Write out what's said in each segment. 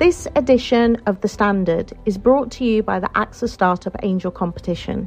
This edition of The Standard is brought to you by the AXA Startup Angel Competition.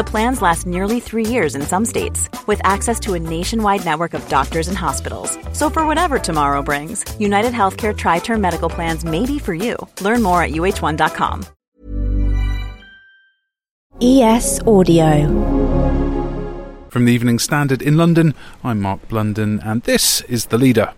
The plans last nearly three years in some states, with access to a nationwide network of doctors and hospitals. So, for whatever tomorrow brings, United Healthcare Tri Term Medical Plans may be for you. Learn more at uh1.com. ES Audio. From the Evening Standard in London, I'm Mark Blunden, and this is The Leader.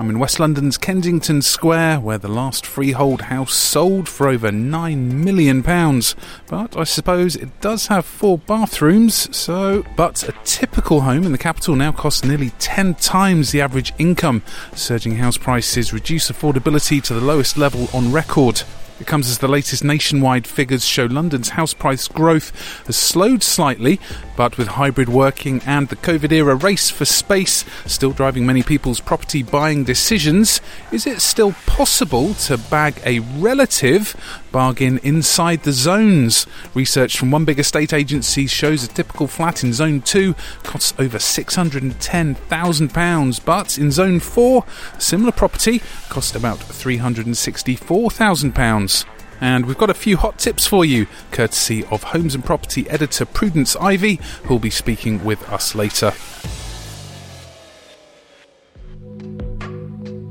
I'm in West London's Kensington Square, where the last freehold house sold for over £9 million. But I suppose it does have four bathrooms, so. But a typical home in the capital now costs nearly 10 times the average income. Surging house prices reduce affordability to the lowest level on record. It comes as the latest nationwide figures show London's house price growth has slowed slightly, but with hybrid working and the COVID era race for space still driving many people's property buying decisions, is it still possible to bag a relative bargain inside the zones? Research from one big estate agency shows a typical flat in Zone 2 costs over £610,000, but in Zone 4, a similar property costs about £364,000. And we've got a few hot tips for you, courtesy of Homes and Property editor Prudence Ivy, who'll be speaking with us later.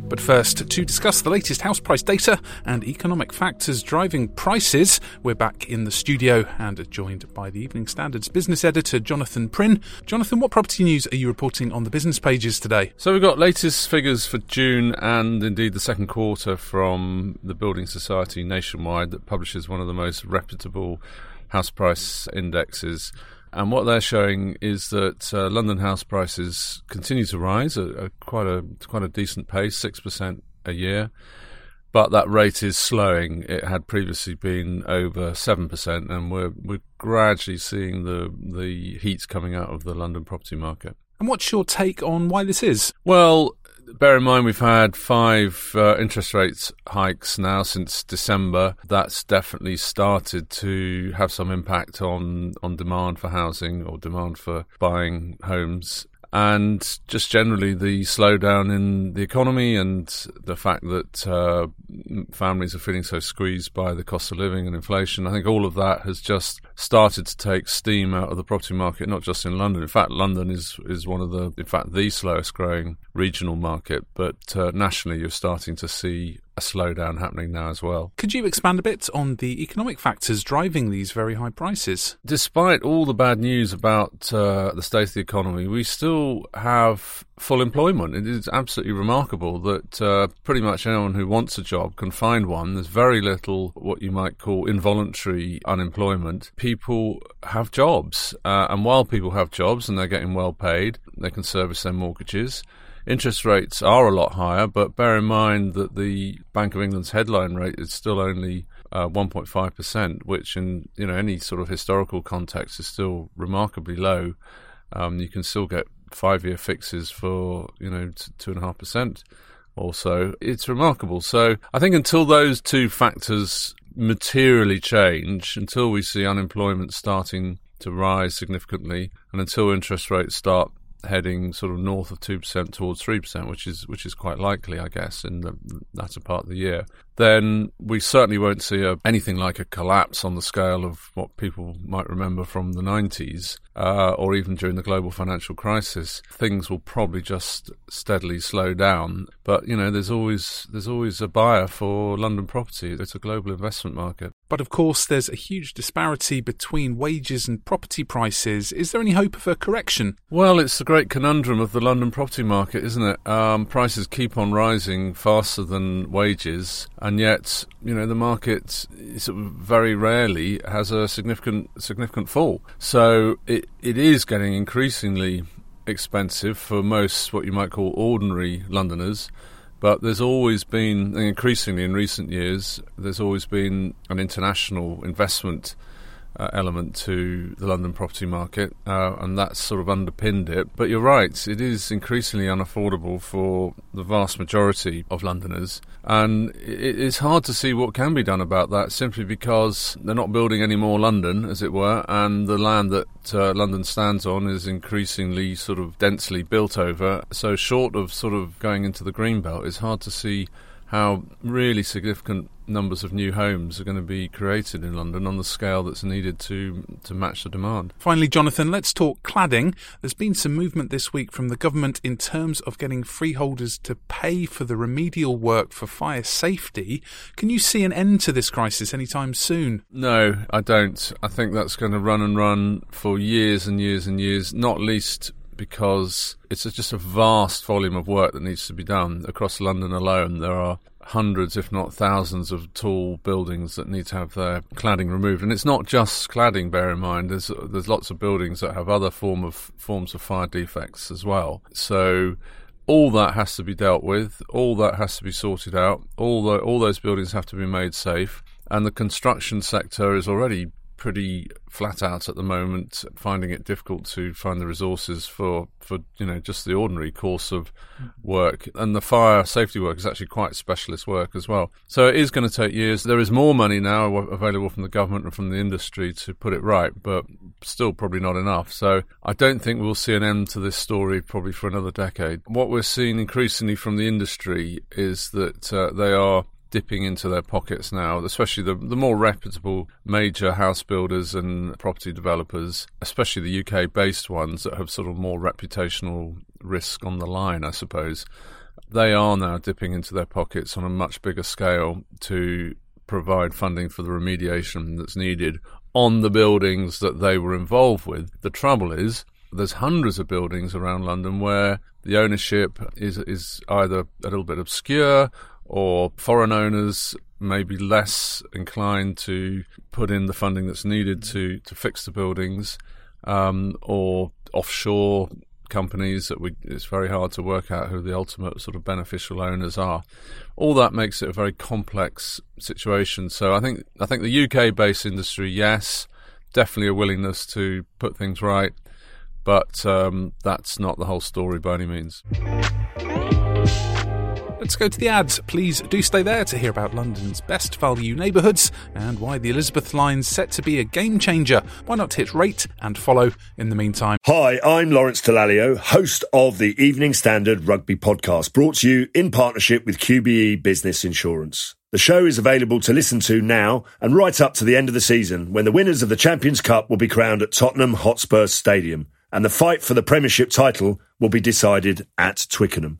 But first, to discuss the latest house price data and economic factors driving prices, we're back in the studio and joined by the Evening Standard's business editor, Jonathan Prynn. Jonathan, what property news are you reporting on the business pages today? So we've got latest figures for June and indeed the second quarter from the Building Society nationwide that publishes one of the most reputable house price indexes. And what they're showing is that uh, London house prices continue to rise at, at quite a quite a decent pace, six percent a year. But that rate is slowing. It had previously been over seven percent, and we're we're gradually seeing the the heat coming out of the London property market. And what's your take on why this is? Well, bear in mind we've had five uh, interest rates hikes now since December. That's definitely started to have some impact on on demand for housing or demand for buying homes and just generally the slowdown in the economy and the fact that uh, families are feeling so squeezed by the cost of living and inflation. I think all of that has just started to take steam out of the property market, not just in London. In fact, London is is one of the, in fact, the slowest growing regional market. But uh, nationally, you're starting to see a slowdown happening now as well. Could you expand a bit on the economic factors driving these very high prices? Despite all the bad news about uh, the state of the economy, we still have full employment. It is absolutely remarkable that uh, pretty much anyone who wants a job can find one. There's very little what you might call involuntary unemployment. People have jobs, uh, and while people have jobs and they're getting well paid, they can service their mortgages. Interest rates are a lot higher, but bear in mind that the Bank of England's headline rate is still only uh, 1.5%, which in you know any sort of historical context is still remarkably low. Um, you can still get five-year fixes for you know two and a half percent or so. It's remarkable. So I think until those two factors materially change, until we see unemployment starting to rise significantly, and until interest rates start heading sort of north of two percent towards three percent, which is which is quite likely, I guess, in the latter part of the year. Then we certainly won't see a, anything like a collapse on the scale of what people might remember from the 90s uh, or even during the global financial crisis. Things will probably just steadily slow down. But you know, there's always there's always a buyer for London property. It's a global investment market. But of course, there's a huge disparity between wages and property prices. Is there any hope of a correction? Well, it's the great conundrum of the London property market, isn't it? Um, prices keep on rising faster than wages, and yet, you know, the market very rarely has a significant significant fall. So it it is getting increasingly expensive for most what you might call ordinary Londoners. But there's always been, increasingly in recent years, there's always been an international investment uh, element to the London property market, uh, and that's sort of underpinned it. But you're right, it is increasingly unaffordable for the vast majority of Londoners, and it's hard to see what can be done about that simply because they're not building any more London, as it were, and the land that uh, London stands on is increasingly sort of densely built over. So, short of sort of going into the green belt, it's hard to see how really significant numbers of new homes are going to be created in London on the scale that's needed to to match the demand. Finally, Jonathan, let's talk cladding. There's been some movement this week from the government in terms of getting freeholders to pay for the remedial work for fire safety. Can you see an end to this crisis anytime soon? No, I don't. I think that's going to run and run for years and years and years, not least because it's just a vast volume of work that needs to be done across London alone. There are hundreds, if not thousands, of tall buildings that need to have their cladding removed, and it's not just cladding. Bear in mind, there's there's lots of buildings that have other form of forms of fire defects as well. So all that has to be dealt with. All that has to be sorted out. All the, all those buildings have to be made safe. And the construction sector is already pretty flat out at the moment, finding it difficult to find the resources for, for you know just the ordinary course of work. And the fire safety work is actually quite specialist work as well. So it is going to take years. There is more money now available from the government and from the industry to put it right, but still probably not enough. So I don't think we'll see an end to this story probably for another decade. What we're seeing increasingly from the industry is that uh, they are dipping into their pockets now, especially the, the more reputable major house builders and property developers, especially the UK based ones that have sort of more reputational risk on the line, I suppose. They are now dipping into their pockets on a much bigger scale to provide funding for the remediation that's needed on the buildings that they were involved with. The trouble is, there's hundreds of buildings around London where the ownership is is either a little bit obscure or foreign owners may be less inclined to put in the funding that's needed to, to fix the buildings, um, or offshore companies that we, it's very hard to work out who the ultimate sort of beneficial owners are. All that makes it a very complex situation. So I think I think the UK based industry, yes, definitely a willingness to put things right, but um, that's not the whole story by any means. Let's go to the ads. Please do stay there to hear about London's best value neighbourhoods and why the Elizabeth line's set to be a game changer. Why not hit rate and follow in the meantime? Hi, I'm Lawrence Dallaglio, host of the Evening Standard Rugby Podcast, brought to you in partnership with QBE Business Insurance. The show is available to listen to now and right up to the end of the season when the winners of the Champions Cup will be crowned at Tottenham Hotspur Stadium and the fight for the Premiership title will be decided at Twickenham.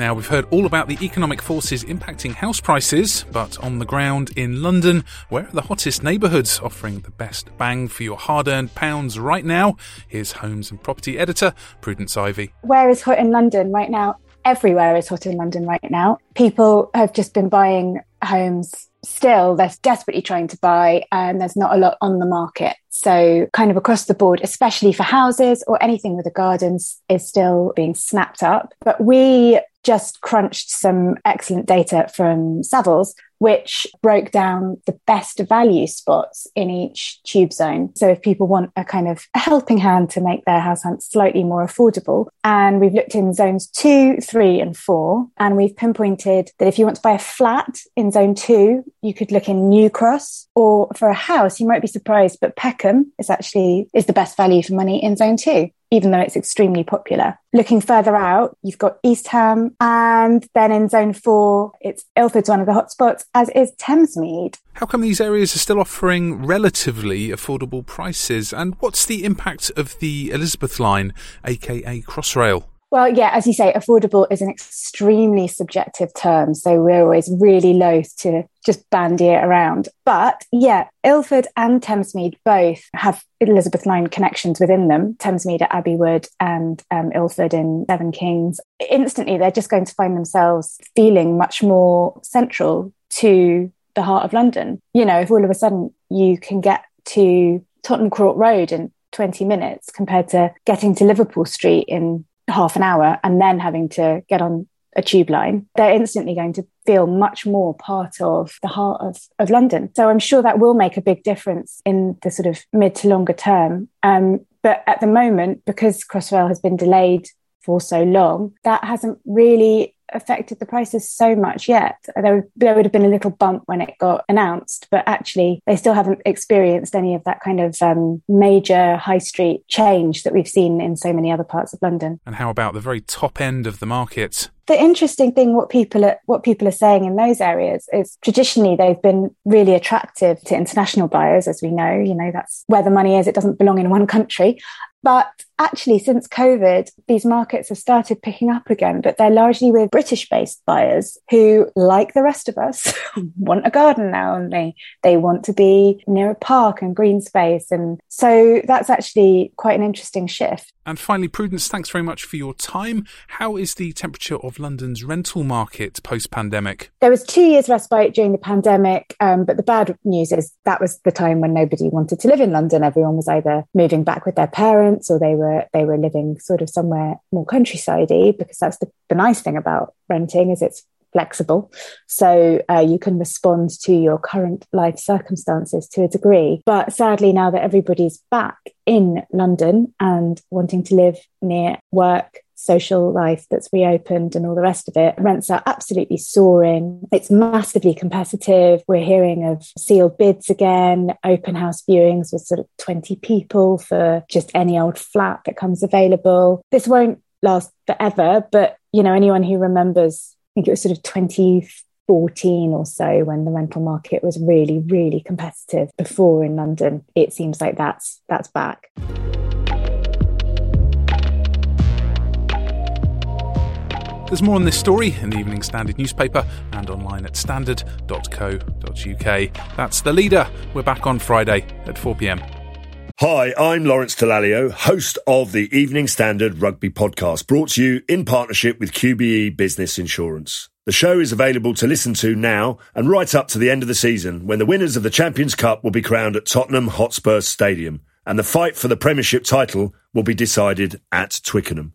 Now, we've heard all about the economic forces impacting house prices, but on the ground in London, where are the hottest neighbourhoods offering the best bang for your hard earned pounds right now? Here's Homes and Property Editor Prudence Ivy. Where is hot in London right now? Everywhere is hot in London right now. People have just been buying homes still they're desperately trying to buy and there's not a lot on the market so kind of across the board especially for houses or anything with a garden is still being snapped up but we just crunched some excellent data from Savills which broke down the best value spots in each tube zone. So if people want a kind of a helping hand to make their house hunt slightly more affordable, and we've looked in zones two, three, and four, and we've pinpointed that if you want to buy a flat in zone two, you could look in New Cross, or for a house, you might be surprised, but Peckham is actually is the best value for money in zone two even though it's extremely popular. Looking further out, you've got East Ham, and then in zone four, it's Ilford's one of the hotspots, as is Thamesmead. How come these areas are still offering relatively affordable prices? And what's the impact of the Elizabeth line, aka Crossrail? Well, yeah, as you say, affordable is an extremely subjective term. So we're always really loath to just bandy it around. But yeah, Ilford and Thamesmead both have Elizabeth Line connections within them Thamesmead at Abbey Wood and um, Ilford in Seven Kings. Instantly, they're just going to find themselves feeling much more central to the heart of London. You know, if all of a sudden you can get to Tottenham Court Road in 20 minutes compared to getting to Liverpool Street in half an hour and then having to get on a tube line, they're instantly going to feel much more part of the heart of, of London. So I'm sure that will make a big difference in the sort of mid to longer term. Um, but at the moment, because Crossrail has been delayed for so long, that hasn't really affected the prices so much yet. There, there would have been a little bump when it got announced, but actually they still haven't experienced any of that kind of um, major high street change that we've seen in so many other parts of London. And how about the very top end of the market? the interesting thing what people are what people are saying in those areas is traditionally they've been really attractive to international buyers as we know you know that's where the money is it doesn't belong in one country but actually, since COVID, these markets have started picking up again, but they're largely with British based buyers who, like the rest of us, want a garden now and they, they want to be near a park and green space. And so that's actually quite an interesting shift. And finally, Prudence, thanks very much for your time. How is the temperature of London's rental market post pandemic? There was two years respite during the pandemic, um, but the bad news is that was the time when nobody wanted to live in London. Everyone was either moving back with their parents or they were they were living sort of somewhere more countrysidey because that's the, the nice thing about renting is it's flexible. So uh, you can respond to your current life circumstances to a degree. But sadly, now that everybody's back in London and wanting to live near work, social life that's reopened and all the rest of it. Rents are absolutely soaring. It's massively competitive. We're hearing of sealed bids again, open house viewings with sort of 20 people for just any old flat that comes available. This won't last forever, but you know, anyone who remembers I think it was sort of 2014 or so when the rental market was really, really competitive before in London. It seems like that's that's back. There's more on this story in the Evening Standard newspaper and online at standard.co.uk. That's the leader. We're back on Friday at 4 pm. Hi, I'm Lawrence Dallaglio, host of the Evening Standard Rugby Podcast, brought to you in partnership with QBE Business Insurance. The show is available to listen to now and right up to the end of the season when the winners of the Champions Cup will be crowned at Tottenham Hotspur Stadium and the fight for the Premiership title will be decided at Twickenham.